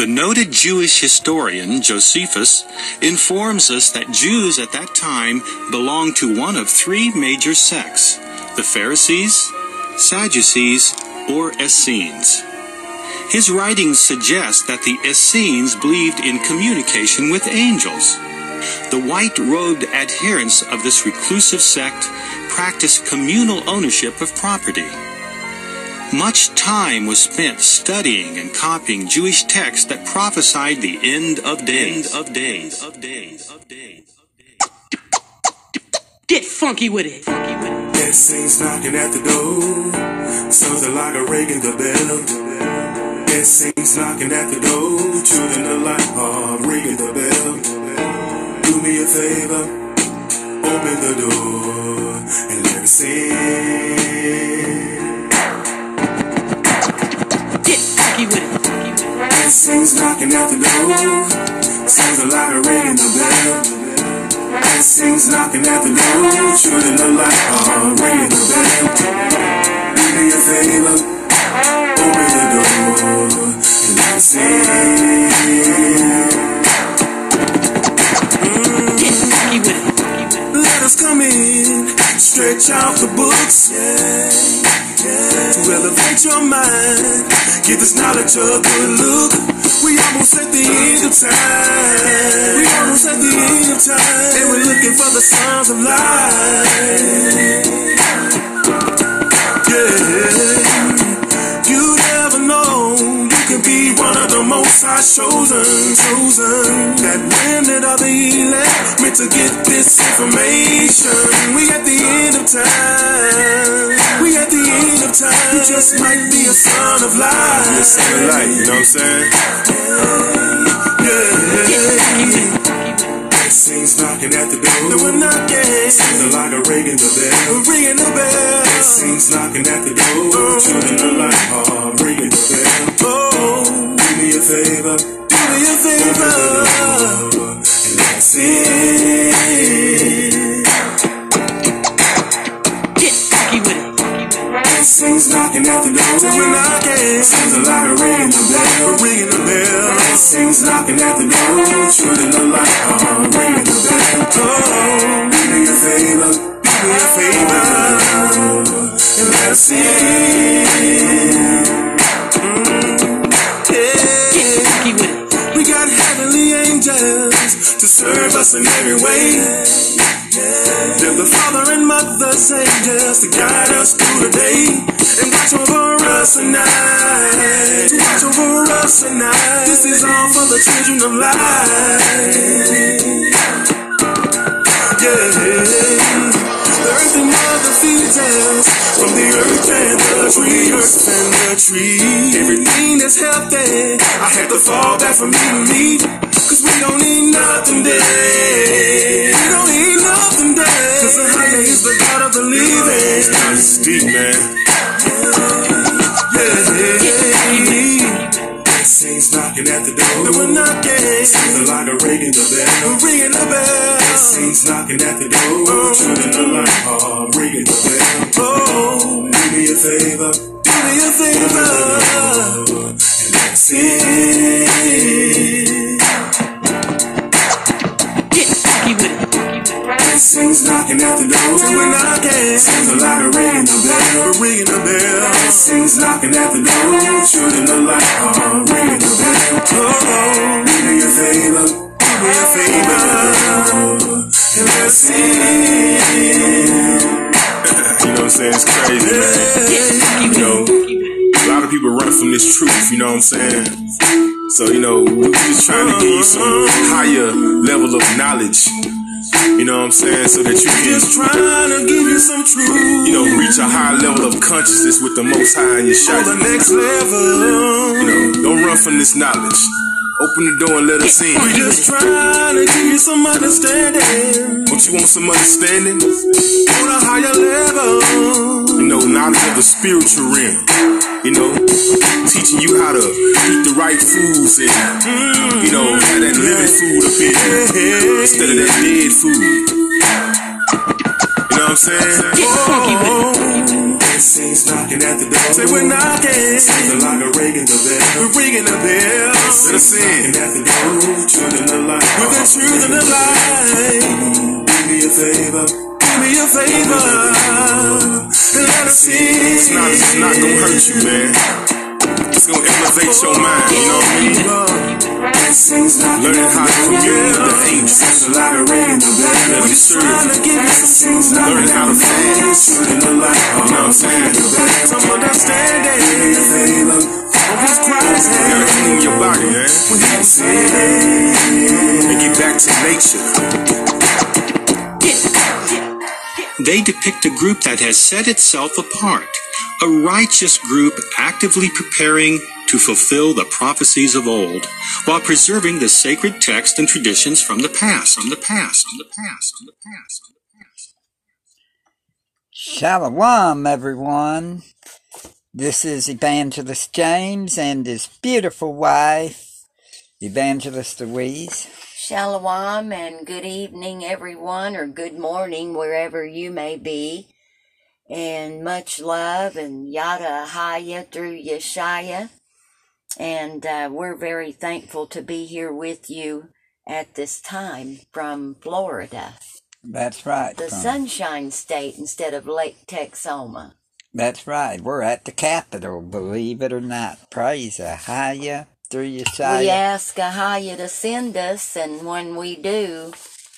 The noted Jewish historian Josephus informs us that Jews at that time belonged to one of three major sects the Pharisees, Sadducees, or Essenes. His writings suggest that the Essenes believed in communication with angels. The white robed adherents of this reclusive sect practiced communal ownership of property. Much time was spent studying and copying Jewish texts that prophesied the end of days. End of days. Of days. Of days. Get funky with it. Funky with it. That sings knocking at the door. Something like a ringing the bell. That sings knocking at the door. Children the light bulb ringing the bell. Do me a favor. Open the door and let me sing. Funky with it. Funky. That sings knocking at the door. Sounds a lot of ringing the bell. That sings knocking at the door. Children the light bulb ringing the bell. Do me a favor. Open the door and let Come in, stretch out the books, yeah, yeah. To elevate your mind, give this knowledge a good look. We almost at the end of time. We almost at the end of time, and we're looking for the signs of life. Yeah, the chosen, chosen. That remnant of the elect, meant to get this information. We at the end of time. We at the end of time. You just might be a son of. You're a son of light, you know what I'm saying? Yeah. yeah. Saints knocking at the door. No, we're knocking. Sounding like a ringing the bell. Ringing the bell. Saints knocking at the door. Oh. Turning the light bulb. Ringing the bell. Oh, do me a favor. Do me a favor. And let's sing. Get funky with it. With knocking at the door. We're knocking. Sounds a lot of ringing the bell. Ringing the bell. Saints knocking at the door. Shooting the light bulb. Ringing the bell. Oh, do me a favor. Do me a favor. And let's sing. Angels to serve us in every way. They're the father and mother's angels to guide us through the day and watch over us at night. Watch over us at night. This is all for the children of light. Yeah. The earth and mother feeds us from the earth and the tree, earth and the tree. Everything that's healthy, I had to fall back from eating meat. Cause we don't need nothing dead. We don't need nothing dead. Cause the higher is the God of the living. This is deep, man. Yeah. Saints knocking at the door. No, we're knocking. Sounds like a ringing the bell. Ringing the bell. Saints knocking at the door. Oh. Turning the light bulb. Ringing the bell. Oh, do me a favor. Do me a favor. Knocking at the door. Shooting the light bulb. Ringing the bell. Oh, do me a favor. Do me a favor. And let's sing. You know what I'm saying? It's crazy, man. You know, a lot of people run from this truth, you know what I'm saying? So, you know, we just trying to give you some higher level of knowledge, you know what I'm saying? So that you can, Just trying to give you some truth. you know, reach a high level of consciousness with the most high in your For the next level. You know, don't run from this knowledge. Open the door and let us in. We just trying to give you some understanding. Don't you want some understanding? On a higher level. You know, knowledge of the spiritual realm. You know, teaching you how to eat the right foods and, you know, have that living food up in you instead of that dead food. You know what I'm saying? Get funky with it. Blessings knocking at the door. Say we're knocking. Seems like a ringing the bell. We're ringing the bell. Let us in. Knocking at the door. Truth in the light. With the truth in the light. Do me a favor. Do me a favor. And let us in. It's not, it's not gonna hurt you, man. It's gonna elevate your mind, you know what I mean? Learning how to commune with the angels. Seems like a ringing the bell. Let We're serve you. give you some things knocking Learn how to fast. Truth in the light. You know what I'm saying? Some understanding. Do me a favor. Of His You gotta clean your body, man. when He said. And get back to nature. They depict a group that has set itself apart, a righteous group actively preparing to fulfill the prophecies of old, while preserving the sacred text and traditions from the past, from the past, from the past, from the past. From the past. Shalom, everyone. This is Evangelist James and his beautiful wife, Evangelist Louise. Shalom and good evening, everyone, or good morning, wherever you may be. And much love and yada haya through Yeshaya. And uh, we're very thankful to be here with you at this time from Florida, That's right. the Sunshine State instead of Lake Texoma. That's right. We're at the Capitol, believe it or not. Praise Ahaya through Yeshaya. We ask Ahaya to send us, and when we do,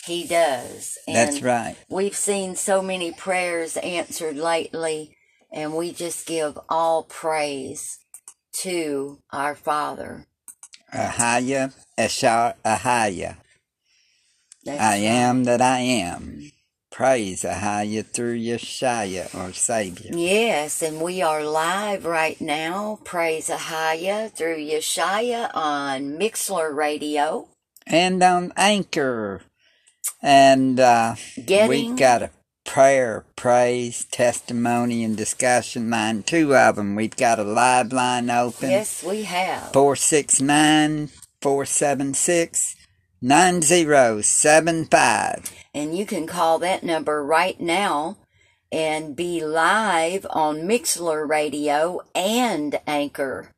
he does. And That's right. We've seen so many prayers answered lately, and we just give all praise to our Father. Ahaya, Asher Ahaya. That's I am that I am. Praise Ahaya through Yeshaya, our Savior. Yes, and we are live right now. Praise Ahaya through Yeshaya on Mixlr Radio. And on Anchor. And uh, Getting we've got a prayer, praise, testimony, and discussion line. Two of them. We've got a live line open. yes, we have. 469 476 9075. And you can call that number right now and be live on Mixlr Radio and Anchor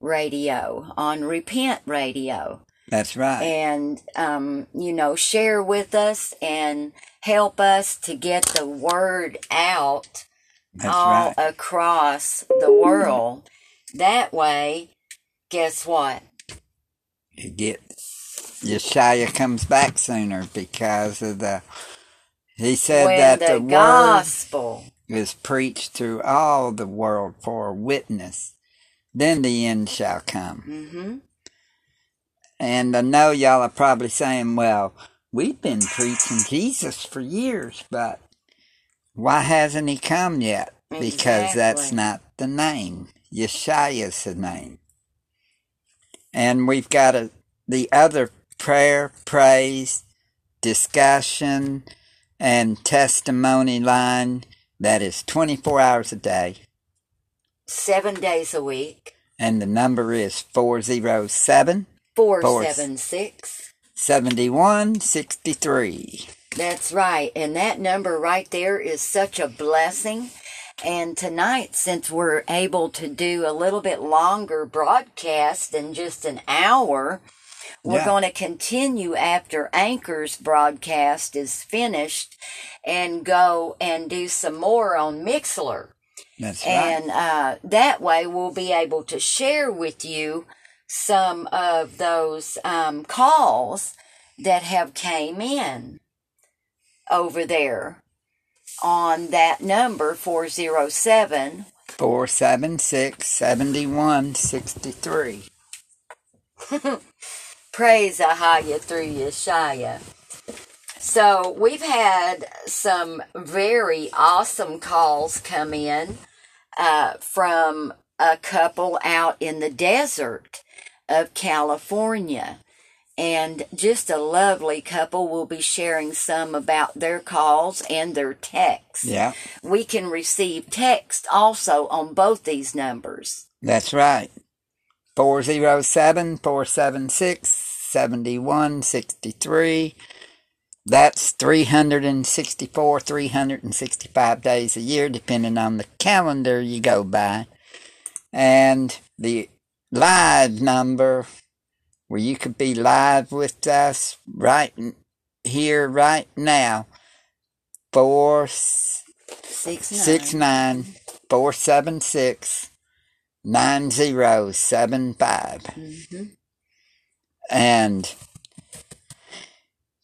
Radio on Repent Radio. That's right. and um, you know share with us and help us to get the word out That's all right. across the world that way guess what You get Yeshaya comes back sooner because of the. He said when that the, the, word gospel is preached through all the world for a witness. Then the end shall come. hmm And I know y'all are probably saying, well, we've been preaching Jesus for years, but why hasn't he come yet? Because that's not the name. Yeshua's the name. And we've got a, the other prayer, praise, discussion, and testimony line that is 24 hours a day. seven days a week And the number is 407 476 7163. That's right. And that number right there is such a blessing. And tonight, since we're able to do a little bit longer broadcast than just an hour, we're Yeah. going to continue after Anchor's broadcast is finished and go and do some more on Mixlr. That's right. And uh, that way, we'll be able to share with you some of those um, calls that have came in over there on that number 407 476 7163. praise Ahaya through Yeshaya. So we've had some very awesome calls come in uh, from a couple out in the desert of California. And just a lovely couple will be sharing some about their calls and their texts. Yeah, We can receive text also on both these numbers. that's right. 407 476 7163. that's 364, 365 days a year, depending on the calendar you go by. And the live number, where you could be live with us right here, right now, four Six nine. six nine four seven six nine zero seven five. Mm-hmm. And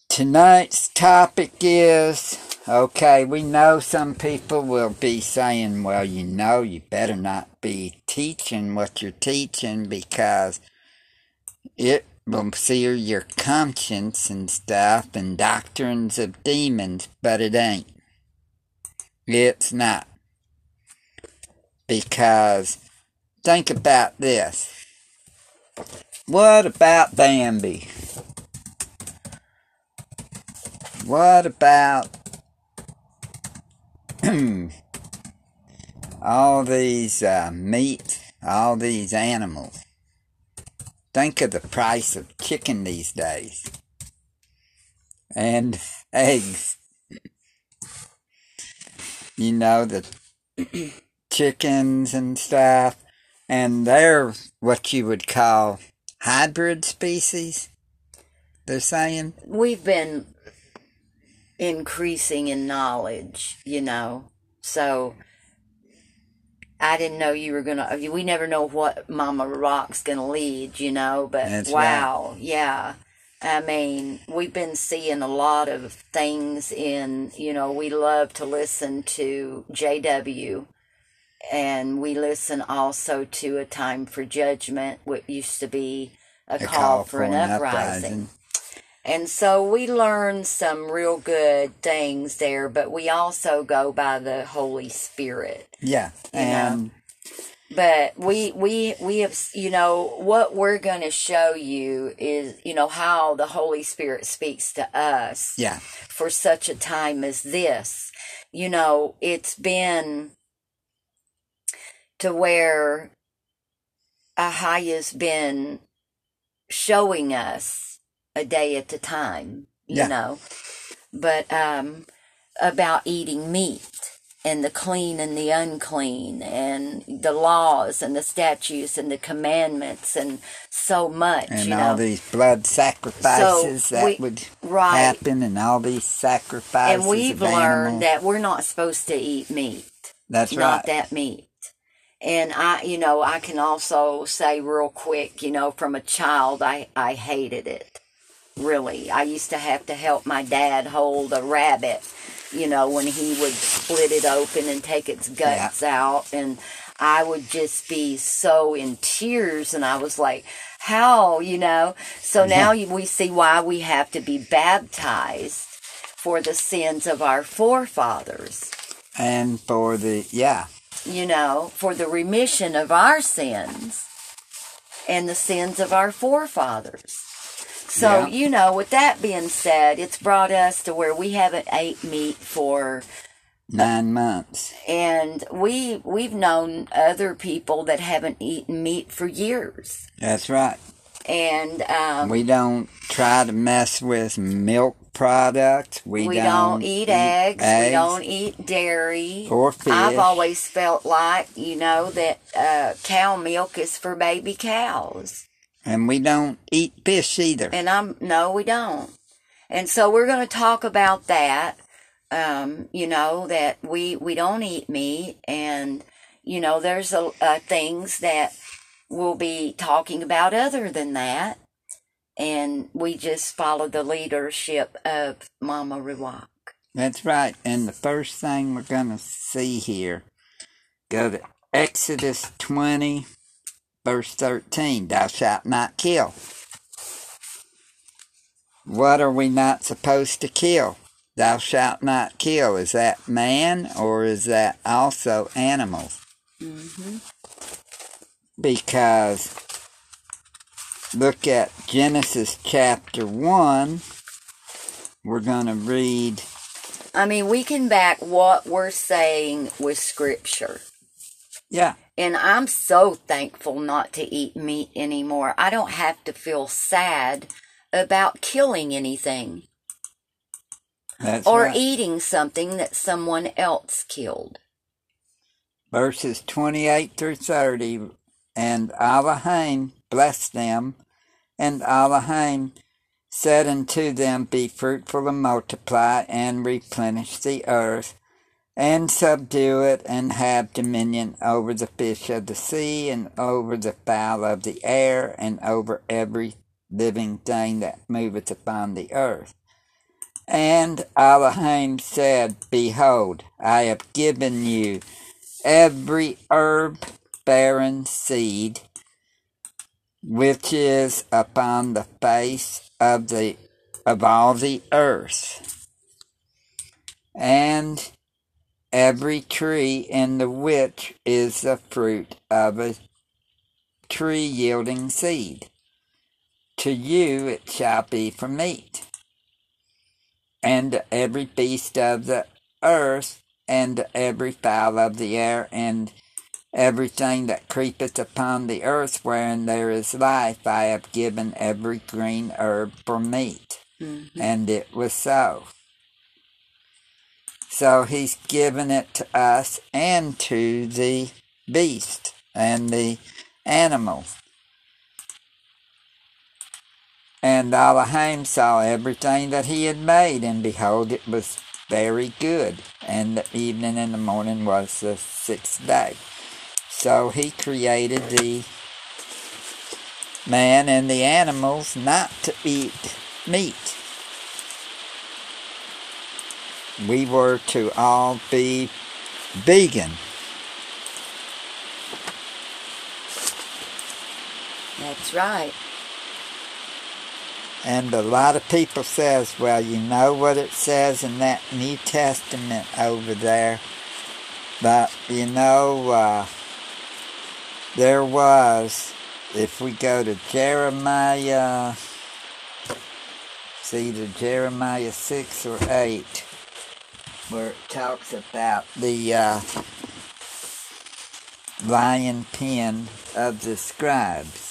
tonight's topic is okay, we know some people will be saying, well, you know, you better not be teaching what you're teaching because it will sear your conscience and stuff and doctrines of demons, but it ain't. It's not. Because think about this. What about Bambi? What about all these uh, meat, all these animals? Think of the price of chicken these days. And eggs. You know, the chickens and stuff. And they're what you would call hybrid species. They're saying. We've been increasing in knowledge, you know. So I didn't know you were gonna. We never know what Mama Rock's gonna lead, you know. But That's wow, yeah. I mean, we've been seeing a lot of things in. You know, we love to listen to JW, and we listen also to a time for judgment, what used to be a, A call, for, an, uprising. And so we learn some real good things there, but we also go by the Holy Spirit. Yeah. Know. And But we we we have you know what we're going to show you is you know how the Holy Spirit speaks to us yeah. for such a time as this. You know, it's been to where Ahaya's been showing us a day at a time, you Yeah. know, but um, about eating meat and the clean and the unclean and the laws and the statutes and the commandments and so much, And you all know. these blood sacrifices So that we- would right. happen and all these sacrifices. and we've learned animals. that we're not supposed to eat meat. That's not right. that meat. And I, you know, I can also say real quick, you know, from a child, I, I hated it. Really. I used to have to help my dad hold a rabbit, you know, when he would split it open and take its guts out. And I would just be so in tears. And I was like, how, you know? So now we see why we have to be baptized for the sins of our forefathers and for the yeah, you know, for the remission of our sins and the sins of our forefathers. So, Yeah. you know, with that being said, it's brought us to where we haven't ate meat for nine months. and we we've known other people that haven't eaten meat for years. That's right. And um We don't try to mess with milk products. We, we don't, eat, eggs, we don't eat dairy. or fish. I've always felt like, you know, that uh, cow milk is for baby cows. and we don't eat fish either. And I'm no, we don't. And so we're going to talk about that. Um, you know that we we don't eat meat, and you know there's a, uh, things that we'll be talking about other than that. And we just follow the leadership of Mama Ruach. That's right. And the first thing we're going to see here, go to Exodus 20, verse 13. Thou shalt not kill. What are we not supposed to kill? Thou shalt not kill. Is that man or is that also animals? Mm-hmm. Because look at Genesis chapter 1. We're going to read I mean, we can back what we're saying with scripture. Yeah, And I'm so thankful not to eat meat anymore. I don't have to feel sad about killing anything. That's or right. eating something that someone else killed. verses 28 through 30. And Elohim blessed them, and Elohim said unto them, Be fruitful and multiply, and replenish the earth, and subdue it, and have dominion over the fish of the sea, and over the fowl of the air, and over every living thing that moveth upon the earth. And Elohim said, Behold, I have given you every herb bearing seed which is upon the face of the of all the earth. And every tree in the which is the fruit of a tree yielding seed. To you it shall be for meat. And every beast of the earth and every fowl of the air, and everything that creepeth upon the earth wherein there is life, I have given every green herb for meat. Mm-hmm. And it was so. So he's given it to us and to the beast and the animals. And Elohim saw everything that he had made, and behold, it was very good. And the evening and the morning was the sixth day. So he created the man and the animals not to eat meat. We were to all be vegan. That's right. And a lot of people says, well, you know what it says in that New Testament over there. But, you know, uh, there was, if we go to Jeremiah, it's either Jeremiah 6 or 8, where it talks about the uh, lion pen of the scribes.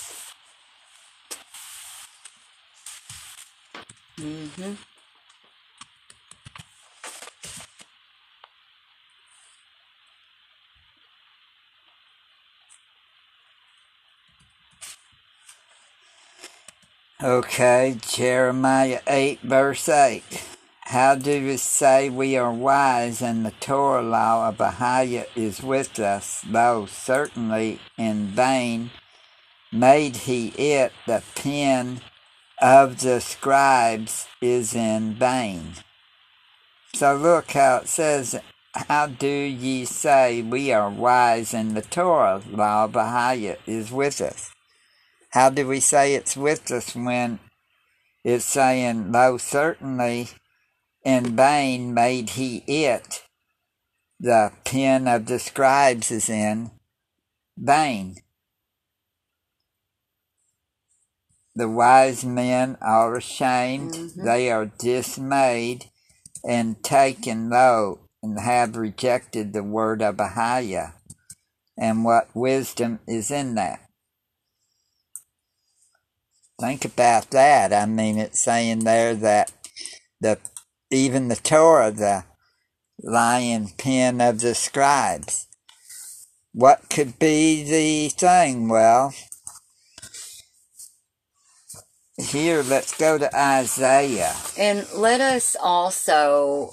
Mm-hmm. Okay, Jeremiah 8, verse 8. How do we say we are wise and the Torah law of Ahiah is with us, though certainly in vain made he it, the pen of the scribes is in vain. So look how it says, How do ye say we are wise and the Torah law of is with us? How do we say it's with us when it's saying, though certainly in vain made he it, the pen of the scribes is in vain. The wise men are ashamed, mm-hmm. they are dismayed and taken low, and have rejected the word of Ahiah. And what wisdom is in that? Think about that. I mean, it's saying there that the even the Torah, the lion pen of the scribes. What could be the thing? Well, here, let's go to Isaiah. And let us also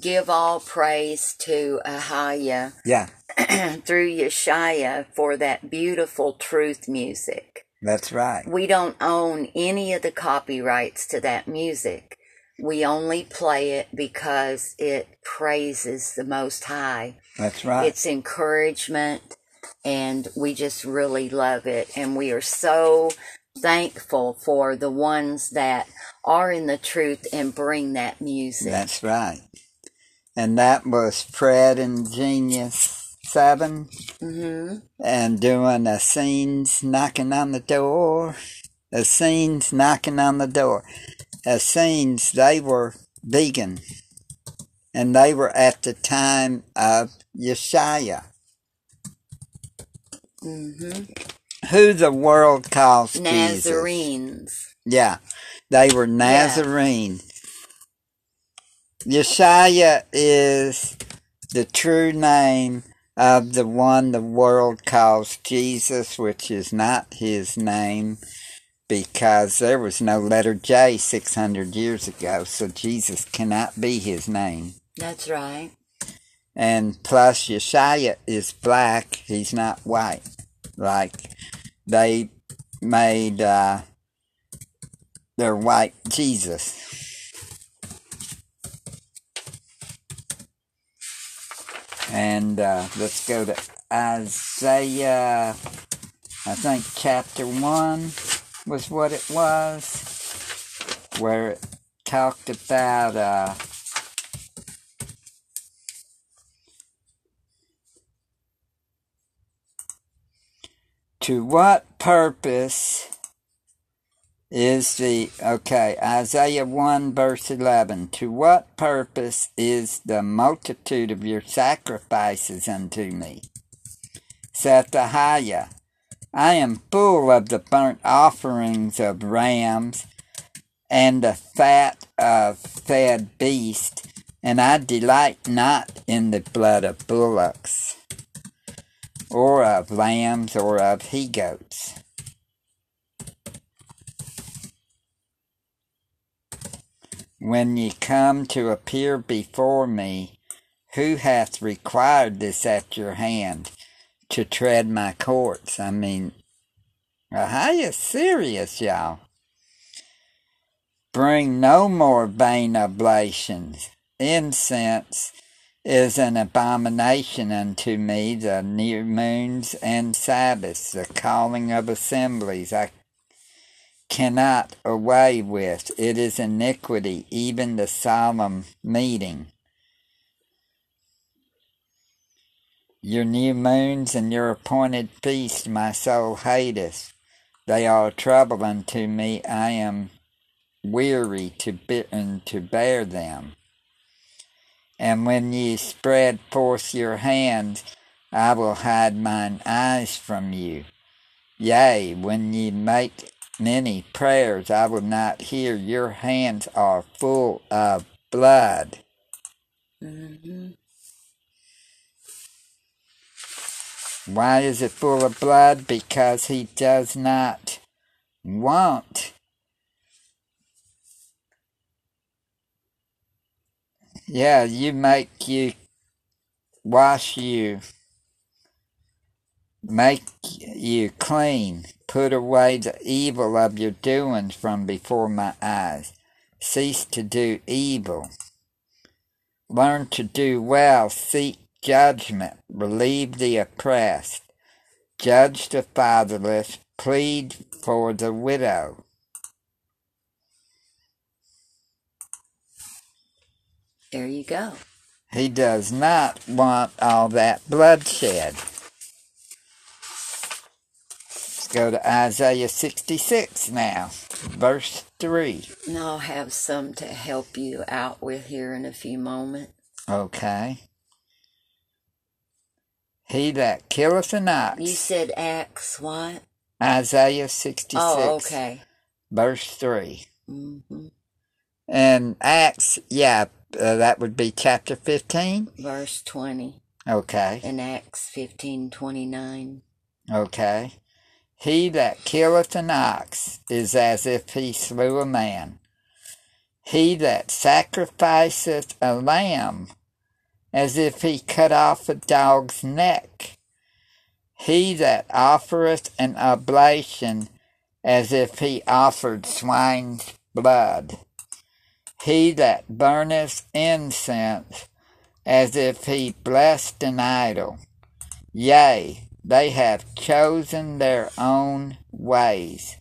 give all praise to Ahiah Yeah, through Yeshaya for that beautiful truth music. That's right. We don't own any of the copyrights to that music. We only play it because it praises the Most High. That's right. It's encouragement, and we just really love it. And we are so thankful for the ones that are in the truth and bring that music. That's right. And that was Fred and Genius 7 hmm and doing the Essenes knocking on the door. The Essenes knocking on the door. Essenes, they were vegan. And they were at the time of Yeshaya, hmm who the world calls Jesus. Nazarenes. Yeah, they were Nazarene. Yeshaya is the true name of the one the world calls Jesus, which is not his name because there was no letter J 600 years ago, so Jesus cannot be his name. That's right. And plus, Yeshaya is black, he's not white. Like they made uh, their white Jesus. And uh, let's go to Isaiah, I think chapter 1 was what it was, where it talked about uh, to what purpose is the okay isaiah 1 verse 11 to what purpose is the multitude of your sacrifices unto me saith Ahiah, I am full of the burnt offerings of rams and the fat of fed beasts, and I delight not in the blood of bullocks, or of lambs, or of he goats. When ye come to appear before me, who hath required this at your hand to tread my courts? I mean, how you serious, y'all? Bring no more vain oblations. Incense is an abomination unto me, the new moons and Sabbaths, the calling of assemblies. I cannot away with. It is iniquity, even the solemn meeting. Your new moons and your appointed feasts my soul hateth. They are trouble unto me. I am weary to, be, to bear them. And when ye spread forth your hands, I will hide mine eyes from you. Yea, when ye make many prayers, I will not hear. Your hands are full of blood. Mm-hmm. Why is it full of blood? Because he does not want Yeah, you make you wash you, make you clean, put away the evil of your doings from before my eyes. Cease to do evil. Learn to do well, seek judgment, relieve the oppressed, judge the fatherless, plead for the widow. There you go. He does not want all that bloodshed. Let's go to Isaiah 66 now, verse 3. And I'll have some to help you out with here in a few moments. Okay. He that killeth an ox. You said Acts what? Isaiah 66. Oh, okay. Verse 3. hmm And Acts, yeah, uh, that would be chapter 15. Verse 20 Okay. in Acts fifteen twenty nine. Okay. He that killeth an ox is as if he slew a man. He that sacrificeth a lamb as if he cut off a dog's neck. He that offereth an oblation as if he offered swine's blood. He that burneth incense as if he blessed an idol. Yea, they have chosen their own ways,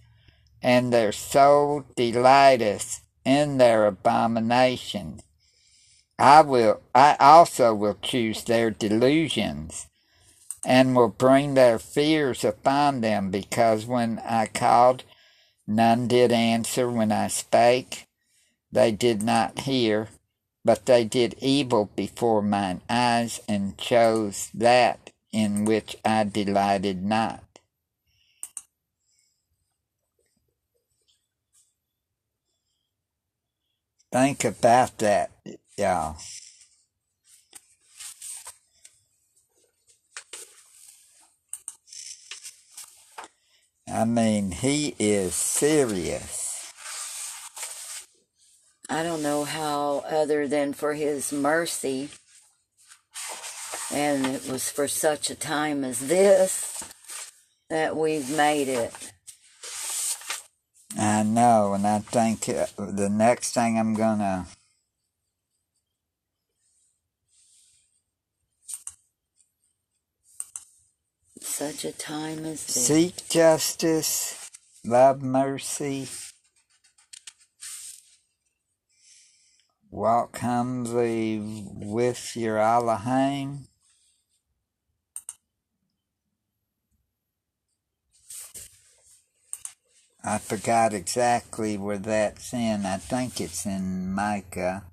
and their soul delighteth in their abomination. I will I also will choose their delusions, and will bring their fears upon them, because when I called, none did answer when I spake. They did not hear, but they did evil before mine eyes, and chose that in which I delighted not. Think about that. Yeah. I mean, he is serious. I don't know how, other than for his mercy, and it was for such a time as this that we've made it. I know, and I think the next thing I'm gonna Such a time as this. seek justice, love mercy, walk humbly with your Elohim. I forgot exactly where that's in. I think it's in Micah.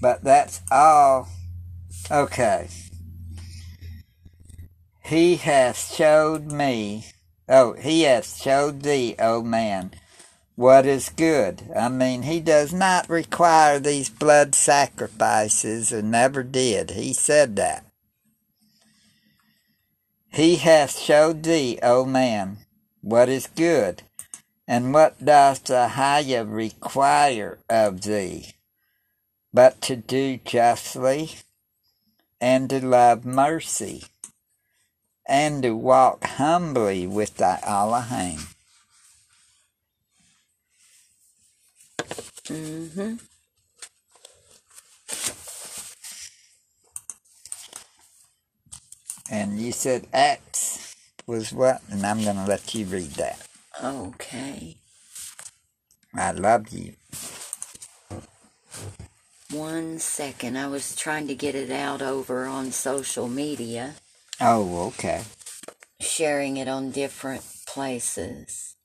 But that's all. Okay. He hath showed me, oh, he hath showed thee, O man, what is good. I mean, he does not require these blood sacrifices and never did. He said that. He hath showed thee, O man, what is good, and what does the higher require of thee, but to do justly, and to love mercy, and to walk humbly with thy Elohim. Mm-hmm. And you said Acts was what? And I'm going to let you read that. Okay. I love you. One second. I was trying to get it out over on social media, Oh, okay. sharing it on different places.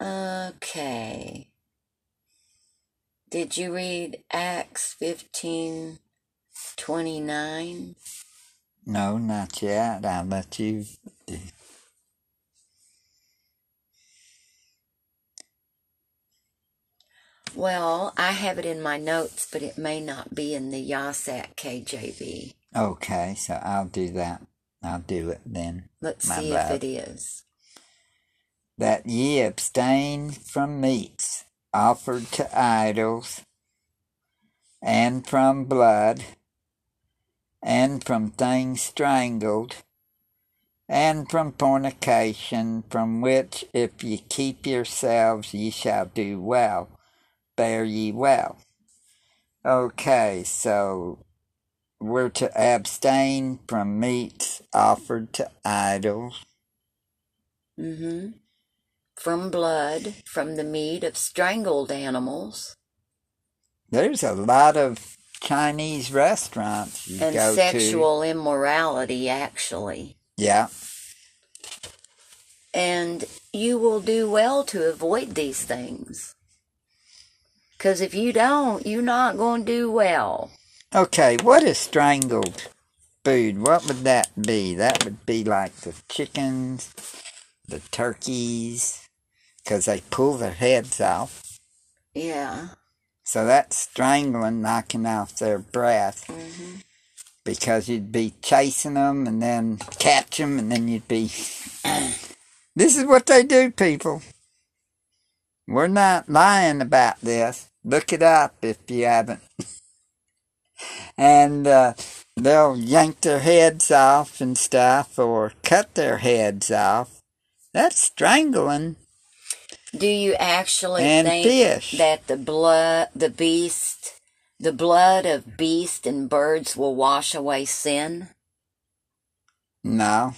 Okay. Did you read Acts fifteen twenty nine? No, not yet. I'll let you. Well, I have it in my notes, but it may not be in the Yasat KJV. Okay, so I'll do that. I'll do it then. Let's see love. if it is. That ye abstain from meats offered to idols, and from blood, and from things strangled, and from fornication, from which if ye keep yourselves ye shall do well. Bear ye well. Okay, so we're to abstain from meats offered to idols. Mm-hmm. From blood, from the meat of strangled animals, There's a lot of Chinese restaurants you and go to. sexual immorality, actually. Yeah, And you will do well to avoid these things. Because if you don't, you're not going to do well. Okay, what is strangled food? What would that be? That would be like the chickens, the turkeys, because they pull their heads off. Yeah. So that's strangling, knocking off their breath. hmm Because you'd be chasing them and then catch them, and then you'd be. this is what they do, people. We're not lying about this. Look it up if you haven't. and uh, they'll yank their heads off and stuff, or cut their heads off. That's strangling. Do you actually And think fish. that the blood, the beast, the blood of beast and birds will wash away sin? No.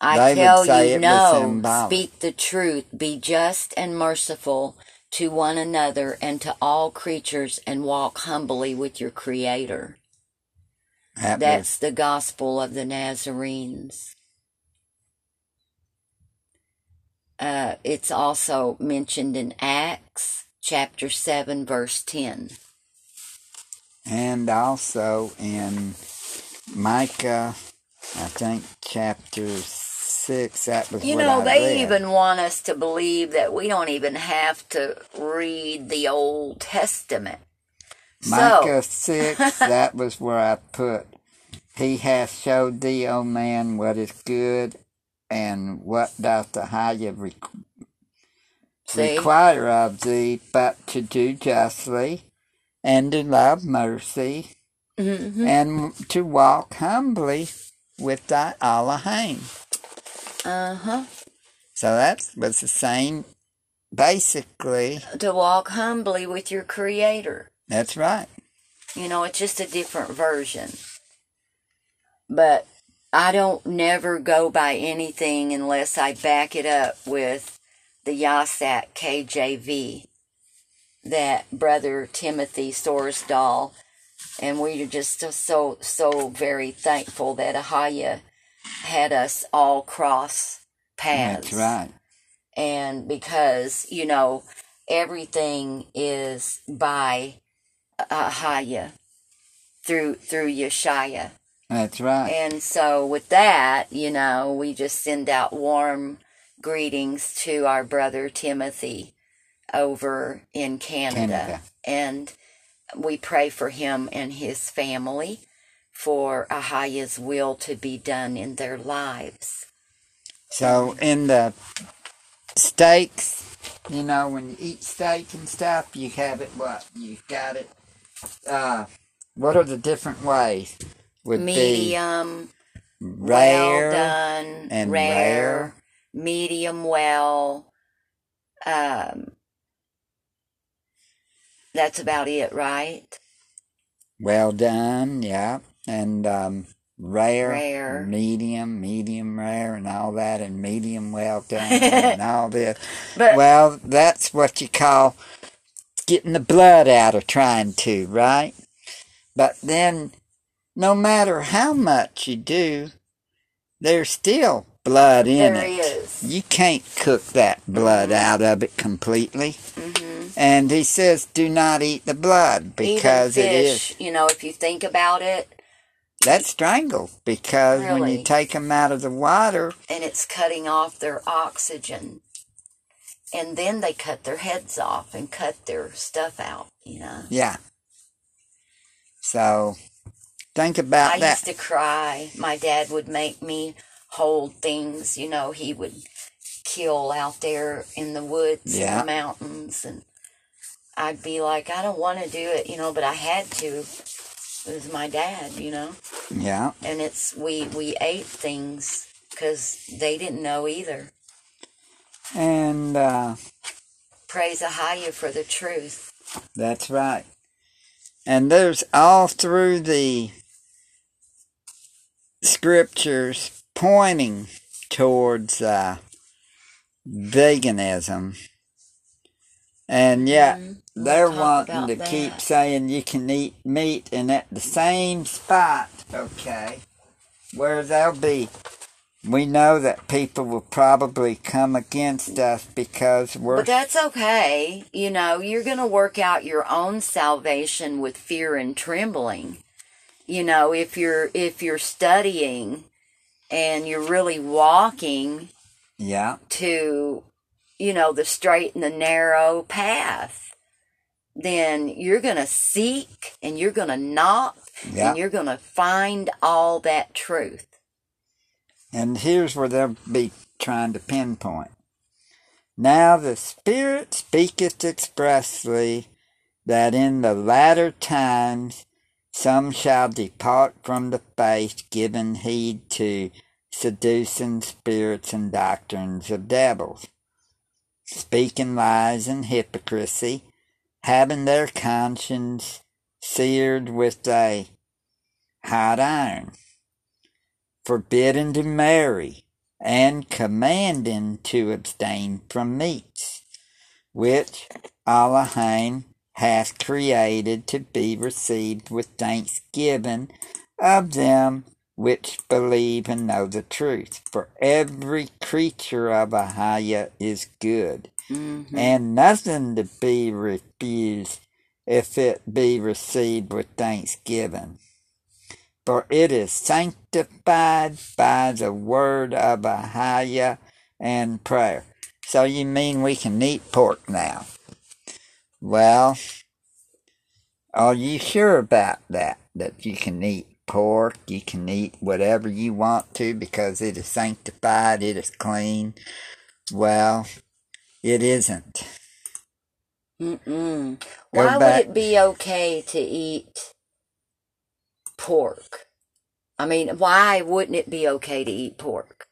I They tell you, no. Speak the truth. Be just and merciful to one another and to all creatures, and walk humbly with your Creator. That That's the gospel of the Nazarenes. Uh, it's also mentioned in Acts chapter 7, verse 10. and also in Micah, I think chapter 6 6, that was You know, I they read. even want us to believe that we don't even have to read the Old Testament. Micah So, 6, that was where I put, He hath showed thee, O man, what is good, and what doth the higher re- require of thee, but to do justly, and to love mercy, Mhm. and to walk humbly with thy Elohim. uh-huh. So that was the same, basically. To walk humbly with your Creator. That's right. You know, it's just a different version. But I don't never go by anything unless I back it up with the Yasak KJV that Brother Timothy Sorsdahl. And we are just so, so very thankful that Ahaya had us all cross paths That's right. and because you know everything is by Ahaya through through Yeshaya, That's right. and so with that, you know, we just send out warm greetings to our brother Timothy over in Canada, Canada. and we pray for him and his family for Ahaya's will to be done in their lives. So in the steaks, you know, when you eat steak and stuff, you have it what? You've got it. Uh, what are the different ways? Would Medium. be rare. well done, and rare, rare. medium well. Um, that's about it, right? Well done, yeah. And um, rare, Rare. medium, medium rare, and all that, and medium well done, and all this. But Well, that's what you call getting the blood out of trying to, right? But then, no matter how much you do, there's still blood in there it. is. You can't cook that blood out of it completely. Mm-hmm. And he says, do not eat the blood because Even it is fish, you know, if you think about it, that's strangled because when you take them out of the water, and it's cutting off their oxygen. And then they cut their heads off and cut their stuff out, you know. yeah. So think about I that. used to cry. My dad would make me hold things, you know, he would kill out there in the woods Yeah. and the mountains and I'd be like, I don't want to do it, you know, but I had to. It was my dad, you know, yeah. and it's we we ate things because they didn't know either. And uh, Praise Ahaya for the truth. that's right. And there's all through the scriptures pointing towards uh, veganism. And yeah, Mhm. They're talk wanting to that. keep saying you can eat meat and at the same spot, okay, where they'll be. We know that people will probably come against us because we're But that's okay. You know, you're going to work out your own salvation with fear and trembling. You know, if you're if you're studying and you're really walking yeah, to you know, the straight and the narrow path, then you're going to seek and you're going to knock yeah. and you're going to find all that truth. And here's where they'll be trying to pinpoint. Now the Spirit speaketh expressly that in the latter times some shall depart from the faith, giving heed to seducing spirits and doctrines of devils, speaking lies and hypocrisy, having their conscience seared with a hot iron forbidding to marry, and commanding to abstain from meats, which Elohim hath created to be received with thanksgiving of them which believe and know the truth. For every creature of Ahaya is good, Mhm. and nothing to be refused if it be received with thanksgiving. for it is sanctified by the word of Ahia and prayer. So you mean we can eat pork now? Well, are you sure about that? That you can eat pork, you can eat whatever you want to because it is sanctified, it is clean. Well, it isn't. Mm-mm. Why would it be okay to eat pork? I mean, why wouldn't it be okay to eat pork?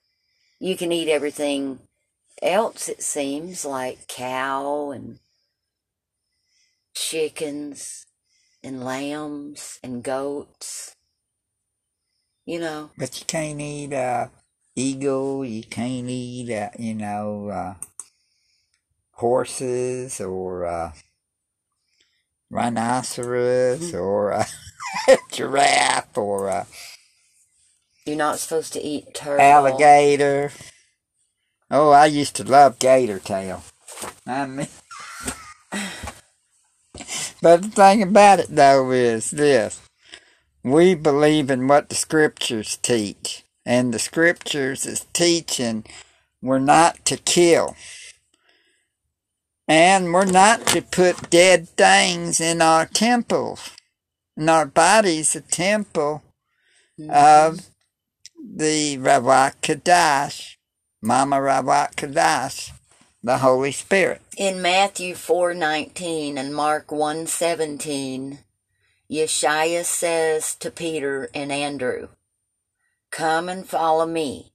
You can eat everything else, it seems, like cow and chickens and lambs and goats. You know, But you can't eat uh, eagle, you can't eat, uh, you know, uh, horses or uh, rhinoceros or uh, giraffe or uh, you're not supposed to eat turtle. alligator. Oh, I used to love gator tail. I mean, but the thing about it though is this: we believe in what the scriptures teach, and the scriptures is teaching we're not to kill, and we're not to put dead things in our temples. And our body's a temple of mm-hmm. the Ruach Kadash, Mama Ruach Kadash, the Holy Spirit. In Matthew 4:19 and Mark 1:17, Yeshua says to Peter and Andrew, "Come and follow me,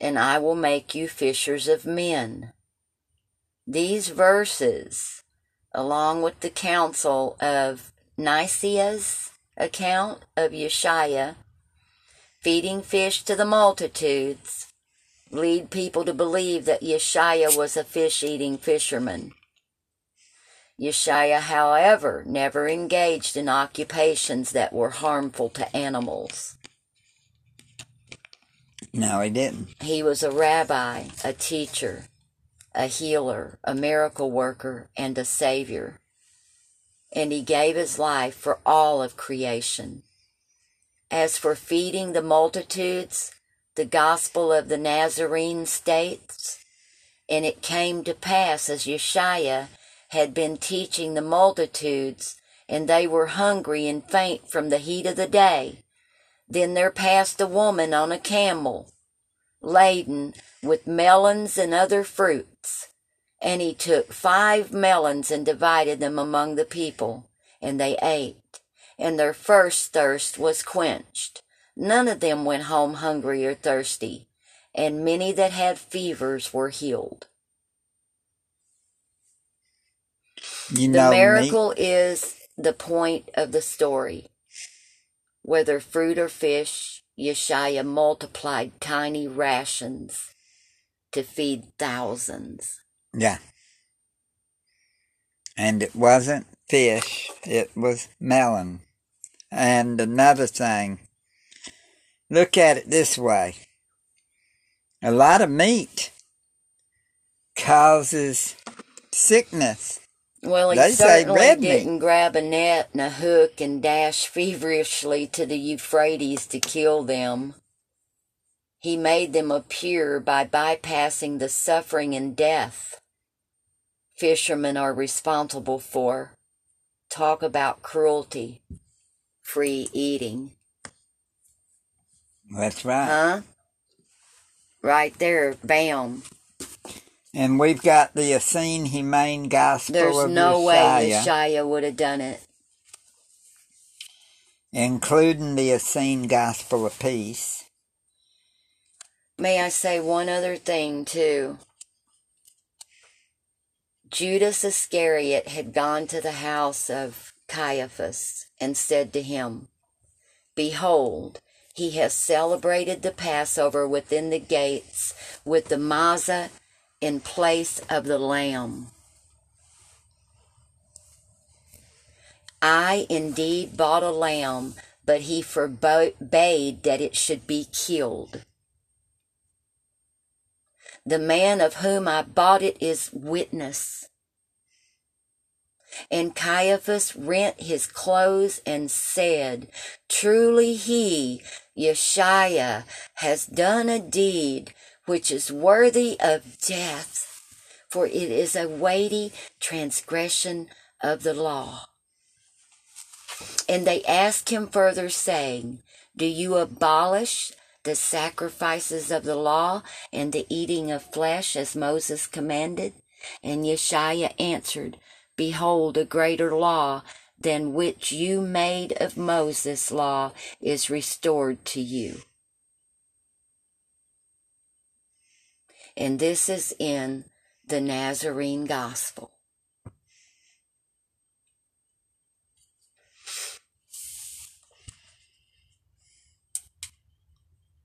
and I will make you fishers of men." These verses, along with the council of Nicaea's account of Yeshua feeding fish to the multitudes, lead people to believe that Yeshua was a fish eating fisherman. Yeshua, however, never engaged in occupations that were harmful to animals. No, he didn't. He was a rabbi, a teacher, a healer, a miracle worker, and a savior. And he gave his life for all of creation. As for feeding the multitudes, the gospel of the Nazarene states, and it came to pass as Yeshua had been teaching the multitudes, and they were hungry and faint from the heat of the day. Then there passed a woman on a camel, laden with melons and other fruits. And he took five melons and divided them among the people, and they ate. And their first thirst was quenched. None of them went home hungry or thirsty, and many that had fevers were healed. You The know, me- miracle is the point of the story. Whether fruit or fish, Yeshua multiplied tiny rations to feed thousands. Yeah. And it wasn't fish, it was melon. And another thing, look at it this way a lot of meat causes sickness. Well, he They certainly didn't grab a net and a hook and dash feverishly to the Euphrates to kill them. He made them appear by bypassing the suffering and death fishermen are responsible for. Talk about cruelty free eating. That's right. Huh? Right there, bam. And we've got the Essene Humane Gospel There's of no way Yeshaya, Yeshaya would have done it. including the Essene Gospel of Peace. May I say one other thing, too? Judas Iscariot had gone to the house of Caiaphas and said to him, Behold, he has celebrated the Passover within the gates with the matzah in place of the lamb. I indeed bought a lamb, but he forbade that it should be killed. The man of whom I bought it is witness. And Caiaphas rent his clothes and said, Truly he, Yeshua, has done a deed which is worthy of death, for it is a weighty transgression of the law. And they asked him further, saying, Do you abolish the sacrifices of the law and the eating of flesh as Moses commanded? And Yeshua answered, Behold, a greater law than which you made of Moses' law is restored to you. And this is in the Nazarene Gospel.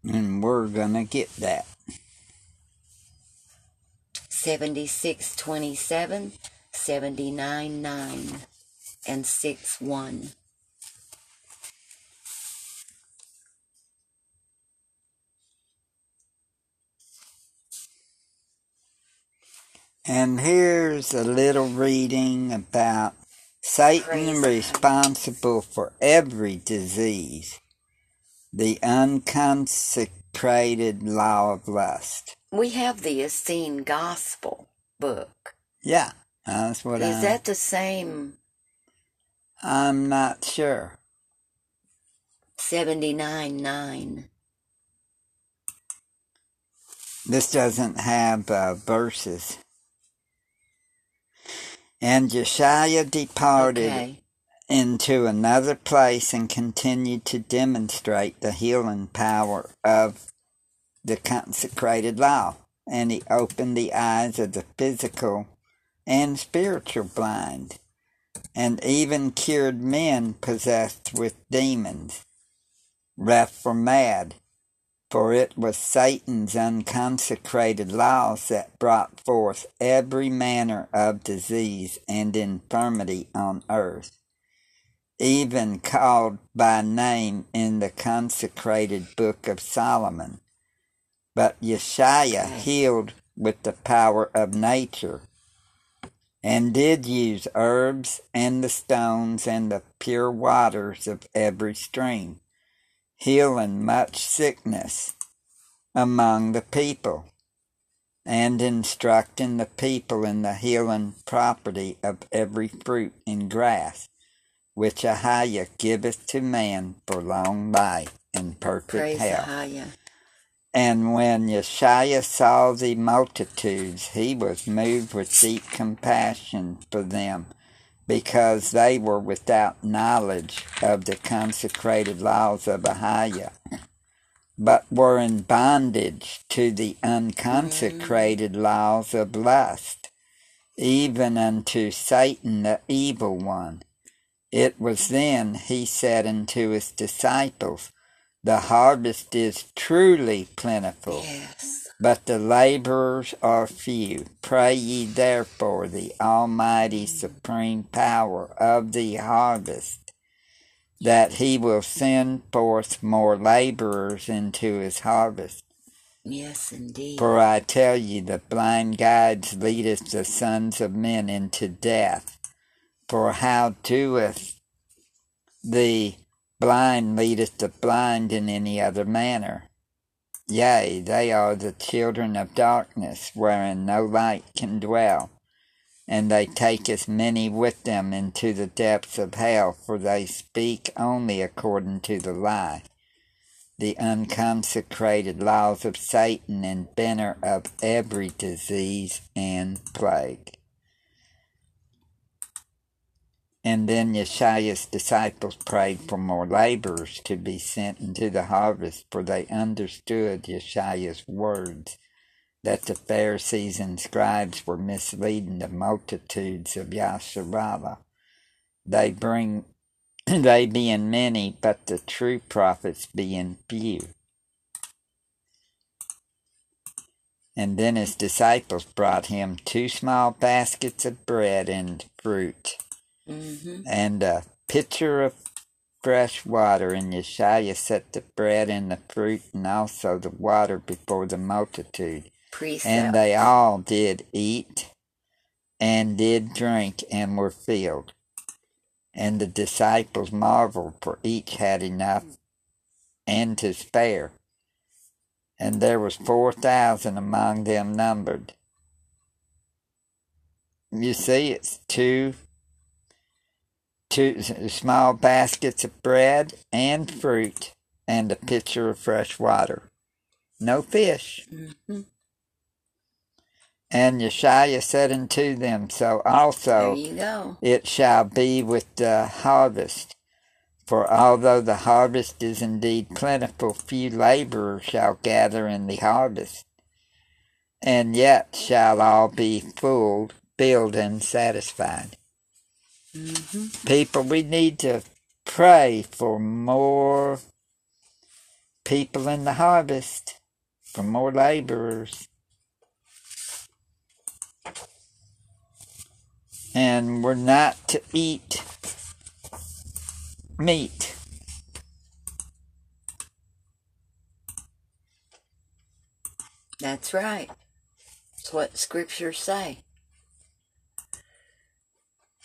And we're going to get that. 7627, 79 9, and 6 1. And here's a little reading about Satan responsible for every disease, the unconsecrated law of lust. We have the Essene Gospel book. Yeah, that's what Is I. that the same I'm not sure. 79 9? This doesn't have uh, verses. And Josiah departed Okay. into another place and continued to demonstrate the healing power of the consecrated law. And he opened the eyes of the physical and spiritual blind, and even cured men possessed with demons, rough or mad. For it was Satan's unconsecrated laws that brought forth every manner of disease and infirmity on earth even called by name in the consecrated book of Solomon. But Yeshua healed with the power of nature, and did use herbs and the stones and the pure waters of every stream, healing much sickness among the people, and instructing the people in the healing property of every fruit and grass which Ahiah giveth to man for long life and perfect Praise health. Ahia. And when Yeshua saw the multitudes, he was moved with deep compassion for them, because they were without knowledge of the consecrated laws of Ahiah, but were in bondage to the unconsecrated mm. laws of lust, even unto Satan the evil one. It was then he said unto his disciples, The harvest is truly plentiful, Yes. but the laborers are few. Pray ye therefore the Almighty Supreme Power of the harvest, that he will send forth more laborers into his harvest. Yes, indeed. For I tell you, the blind guides leadeth the sons of men into death. For how doeth the blind leadeth the blind in any other manner? Yea, they are the children of darkness, wherein no light can dwell. And they take as many with them into the depths of hell, for they speak only according to the lie the unconsecrated laws of Satan and banner of every disease and plague. And then Yeshua's disciples prayed for more laborers to be sent into the harvest, for they understood Yeshua's words that the Pharisees and scribes were misleading the multitudes of Yasharala. They bring they being many, but the true prophets being few. And then his disciples brought him two small baskets of bread and fruit, hmm and a pitcher of fresh water. And Yeshua set the bread and the fruit, and also the water before the multitude. Precept. And they all did eat and did drink and were filled. And the disciples marveled, for each had enough and to spare. And there was four thousand among them numbered. You see, it's two two small baskets of bread and fruit and a pitcher of fresh water. No fish. Mhm. And Yeshua said unto them, So also it shall be with the harvest. For although the harvest is indeed plentiful, few laborers shall gather in the harvest. And yet shall all be full, filled, and satisfied. Hmm People, we need to pray for more people in the harvest, for more laborers. And we're not to eat meat. That's right. That's what scriptures say.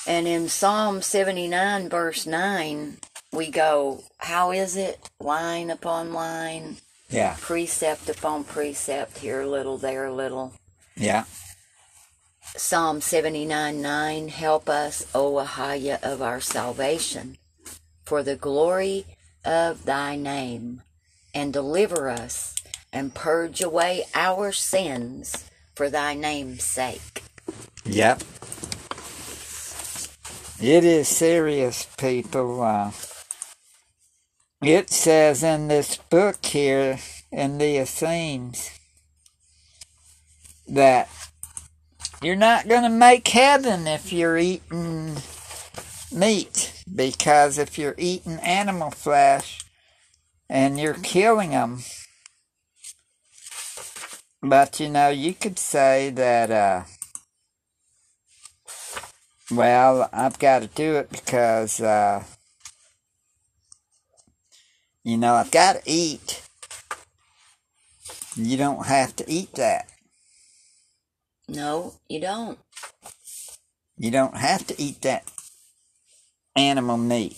And in Psalm 79, verse 9, we go, How is it? Line upon line, Yeah, precept upon precept, here a little, there a little. yeah, Psalm 79 9 Help us, O Ahaya of our salvation, for the glory of thy name, and deliver us, and purge away our sins for thy name's sake. yep. It is serious, people. Uh, it says in this book here in the Essenes that you're not going to make heaven if you're eating meat because if you're eating animal flesh and you're killing them but you know you could say that uh well i've got to do it because uh you know i've got to eat you don't have to eat that No, you don't. You don't have to eat that animal meat.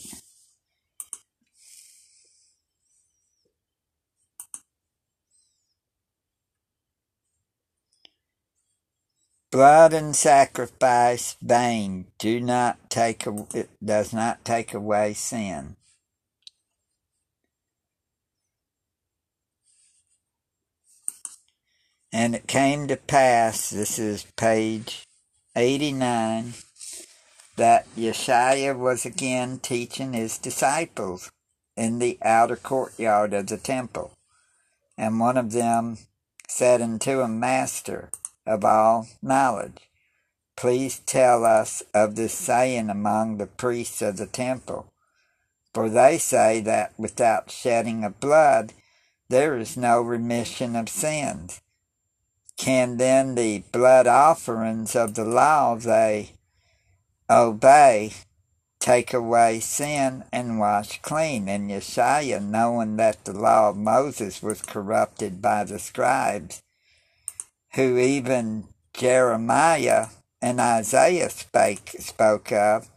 Blood and sacrifice vain do not take it does not take away sin. And it came to pass, this is page 89, that Yeshua was again teaching his disciples in the outer courtyard of the temple. And one of them said unto him, Master of all knowledge, please tell us of this saying among the priests of the temple. For they say that without shedding of blood there is no remission of sins. Can then the blood offerings of the law they obey take away sin and wash clean? And Yeshua, knowing that the law of Moses was corrupted by the scribes, who even Jeremiah and Isaiah spake, spoke of,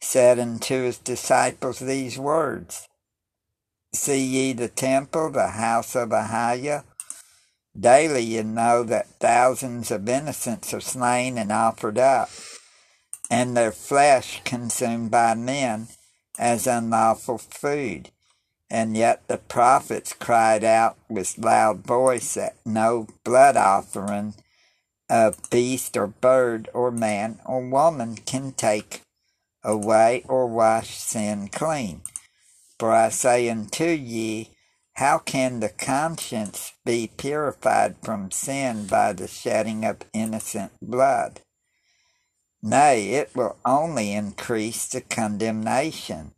said unto his disciples these words See ye the temple, the house of Ahiah? Daily you know that thousands of innocents are slain and offered up, and their flesh consumed by men as unlawful food. And yet the prophets cried out with loud voice that no blood offering of beast or bird or man or woman can take away or wash sin clean. For I say unto ye, how can the conscience be purified from sin by the shedding of innocent blood? Nay, it will only increase the condemnation,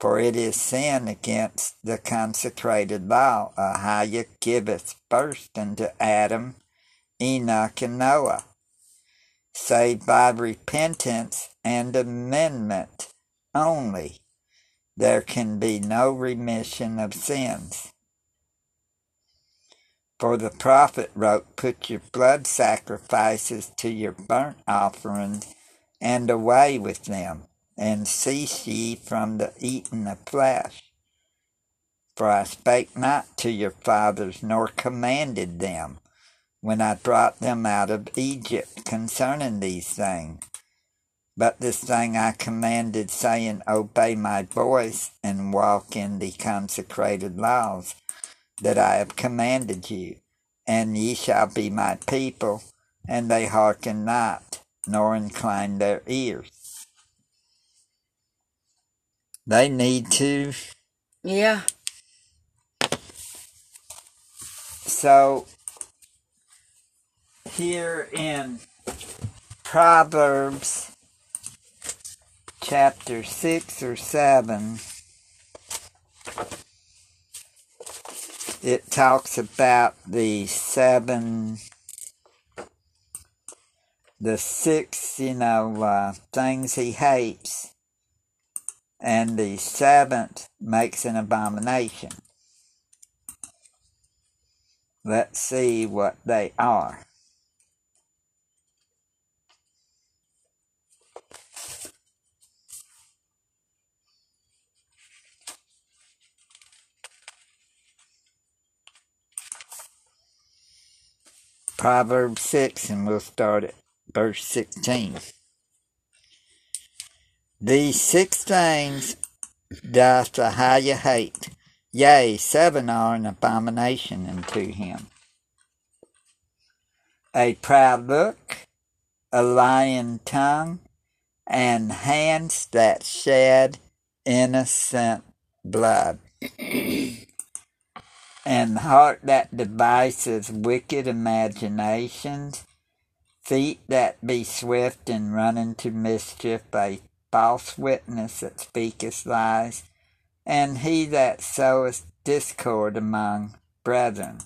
for it is sin against the consecrated law. Ahiah giveth first unto Adam, Enoch, and Noah, save by repentance and amendment only there can be no remission of sins. For the prophet wrote, Put your blood sacrifices to your burnt offerings, and away with them, and cease ye from the eating of flesh. For I spake not to your fathers, nor commanded them, when I brought them out of Egypt concerning these things. But this thing I commanded, saying, Obey my voice, and walk in the consecrated laws that I have commanded you, and ye shall be my people. And they hearken not, nor incline their ears. They need to. Yeah. So, here in Proverbs chapter 6 or 7, it talks about the seven, the six, you know, uh, things he hates, and the seventh makes an abomination. Let's see what they are. Proverbs 6, and we'll start at verse 16. These six things doth Ahiah hate, yea, seven are an abomination unto him. A proud look, a lying tongue, and hands that shed innocent blood. and heart that devises wicked imaginations, feet that be swift in running to mischief, a false witness that speaketh lies, and he that soweth discord among brethren.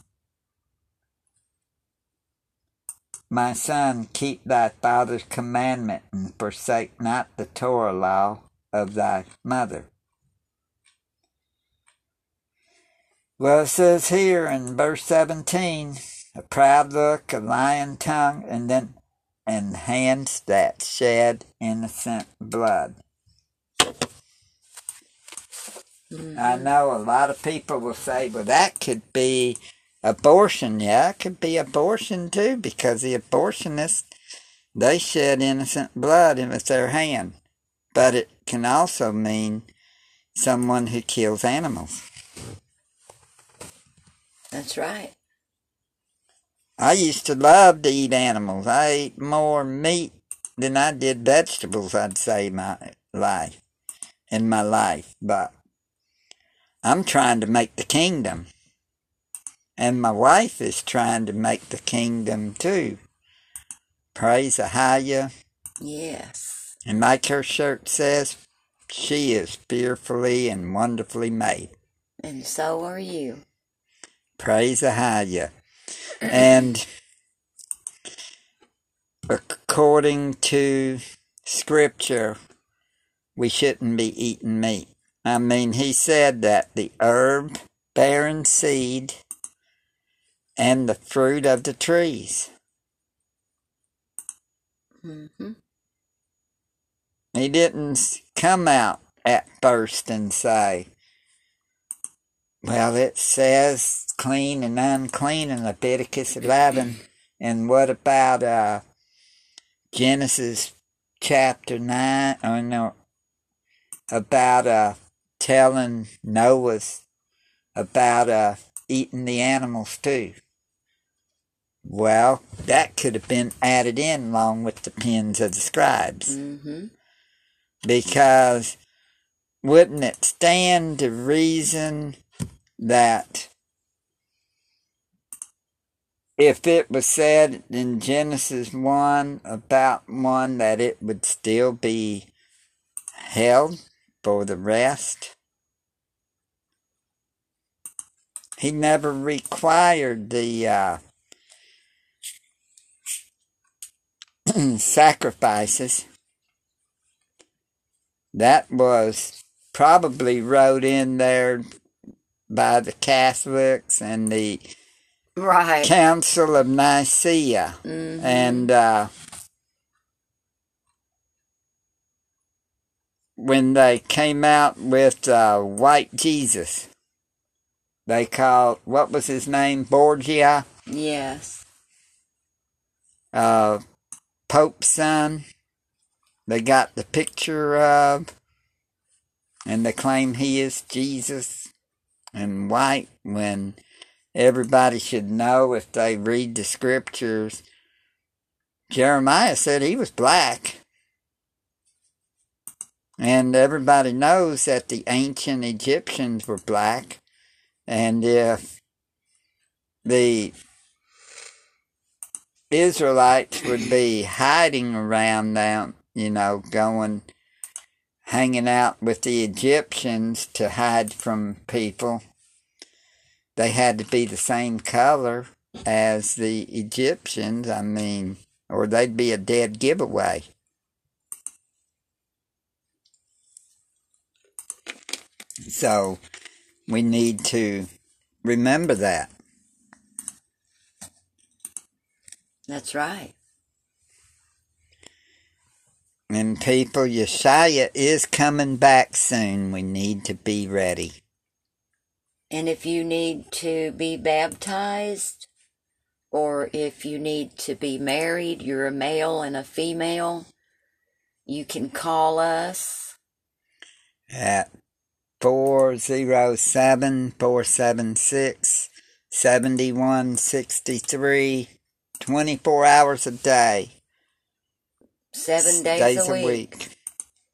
My son, keep thy father's commandment, and forsake not the Torah law of thy mother. Well, it says here in verse 17, a proud look, a lying tongue, and then and hands that shed innocent blood. Mm-hmm. I know a lot of people will say, well, that could be abortion. Yeah, it could be abortion too, because the abortionists, they shed innocent blood with their hand. But it can also mean someone who kills animals. That's right. I used to love to eat animals. I ate more meat than I did vegetables, I'd say, my life in my life. But I'm trying to make the kingdom. And my wife is trying to make the kingdom too. Praise Ahiah. Yes. And like her shirt says, she is fearfully and wonderfully made. And so are you. Praise Ahiah. And according to scripture, we shouldn't be eating meat. I mean, he said that the herb bearing seed and the fruit of the trees. Mm-hmm. He didn't come out at first and say, well, it says clean and unclean in Leviticus 11. And what about uh, Genesis chapter 9? Or no, about uh, telling Noah's about uh, eating the animals too. Well, that could have been added in along with the pens of the scribes. Mm-hmm. Because wouldn't it stand to reason that if it was said in Genesis 1 about one that it would still be held for the rest, he never required the uh, sacrifices. That was probably wrote in there by the Catholics and the Right. Council of Nicaea. Mhm. And uh, when they came out with uh, White Jesus, they called, what was his name? Borgia, Yes. uh, Pope's son. They got the picture of, and they claim he is Jesus and white when everybody should know if they read the scriptures. Jeremiah said he was black. And everybody knows that the ancient Egyptians were black. And if the Israelites would be hiding around them, you know, going, hanging out with the Egyptians to hide from people, they had to be the same color as the Egyptians. I mean, or they'd be a dead giveaway. So we need to remember that. That's right. And people, Yeshua is coming back soon. We need to be ready. And if you need to be baptized, or if you need to be married, you're a male and a female, you can call us. at 407 476 7163 24 hours a day Seven days, a, week.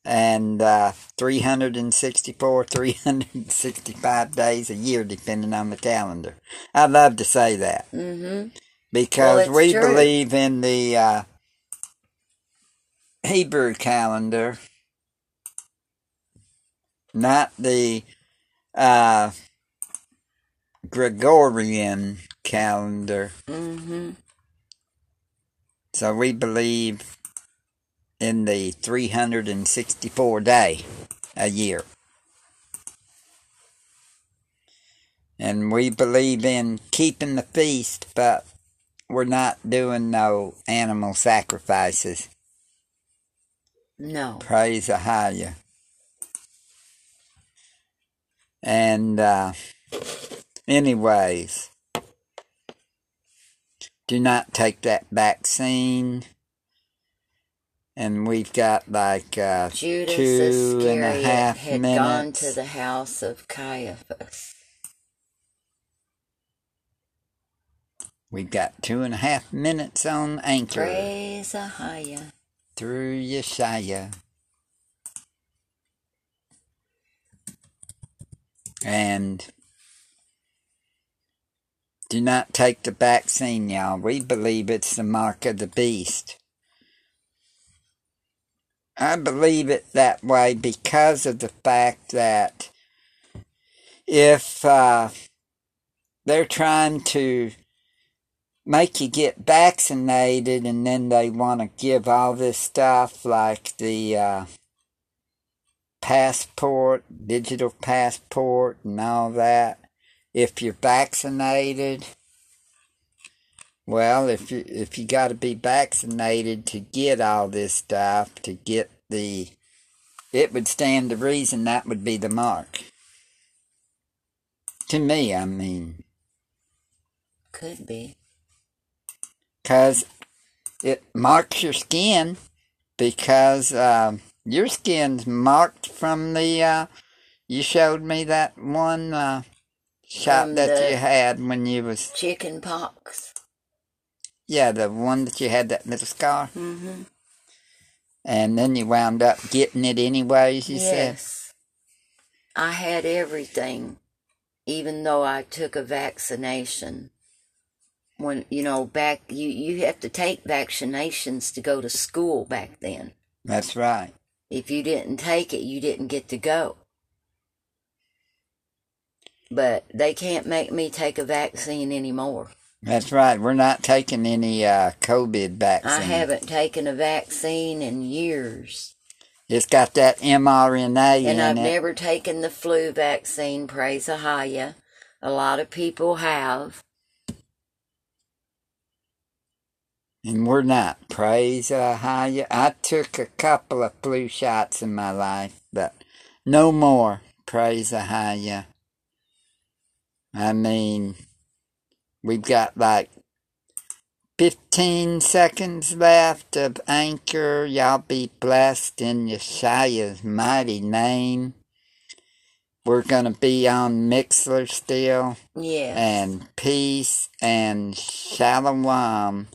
and uh, 364 365 days a year depending on the calendar i love to say that Mm-hmm. because it's we true. believe in the uh, hebrew calendar not the uh, Gregorian calendar. Mm-hmm. So we believe in the 364 day a year. And we believe in keeping the feast, but we're not doing no animal sacrifices. No. Praise Ahaya. And, uh, anyways, do not take that vaccine. And we've got like uh, Judas two and a half had minutes. gone to the house of Caiaphas. We've got two and a half minutes on anchor Praise Ahaya. through Yeshaya. And do not take the vaccine, y'all. We believe it's the mark of the beast. I believe it that way because of the fact that if uh, they're trying to make you get vaccinated and then they want to give all this stuff like the uh, passport, digital passport, and all that. If you're vaccinated, well, if you if you got to be vaccinated to get all this stuff, to get the, it would stand to reason that would be the mark. To me, I mean. Could be. because it marks your skin because um, your skin's marked from the uh, you showed me that one uh, shot From that you had when you was Chicken pox. Yeah the one that you had that little scar Mm-hmm. and then you wound up getting it anyways you said yes. I had everything, even though I took a vaccination. When you know back, you you have to take vaccinations to go to school back then. that's right If you didn't take it, you didn't get to go. But they can't make me take a vaccine anymore. That's right we're not taking any uh, COVID vaccine I haven't taken a vaccine in years. it's got that mRNA in it. And I've it never taken the flu vaccine, praise Ahaya. A lot of people have. And we're not. Praise Ahaya. I took a couple of flu shots in my life, but no more. Praise Ahaya. I mean, we've got like 15 seconds left of Anchor. Y'all be blessed in Yeshua's mighty name. We're going to be on Mixlr still. Yes. And peace and shalom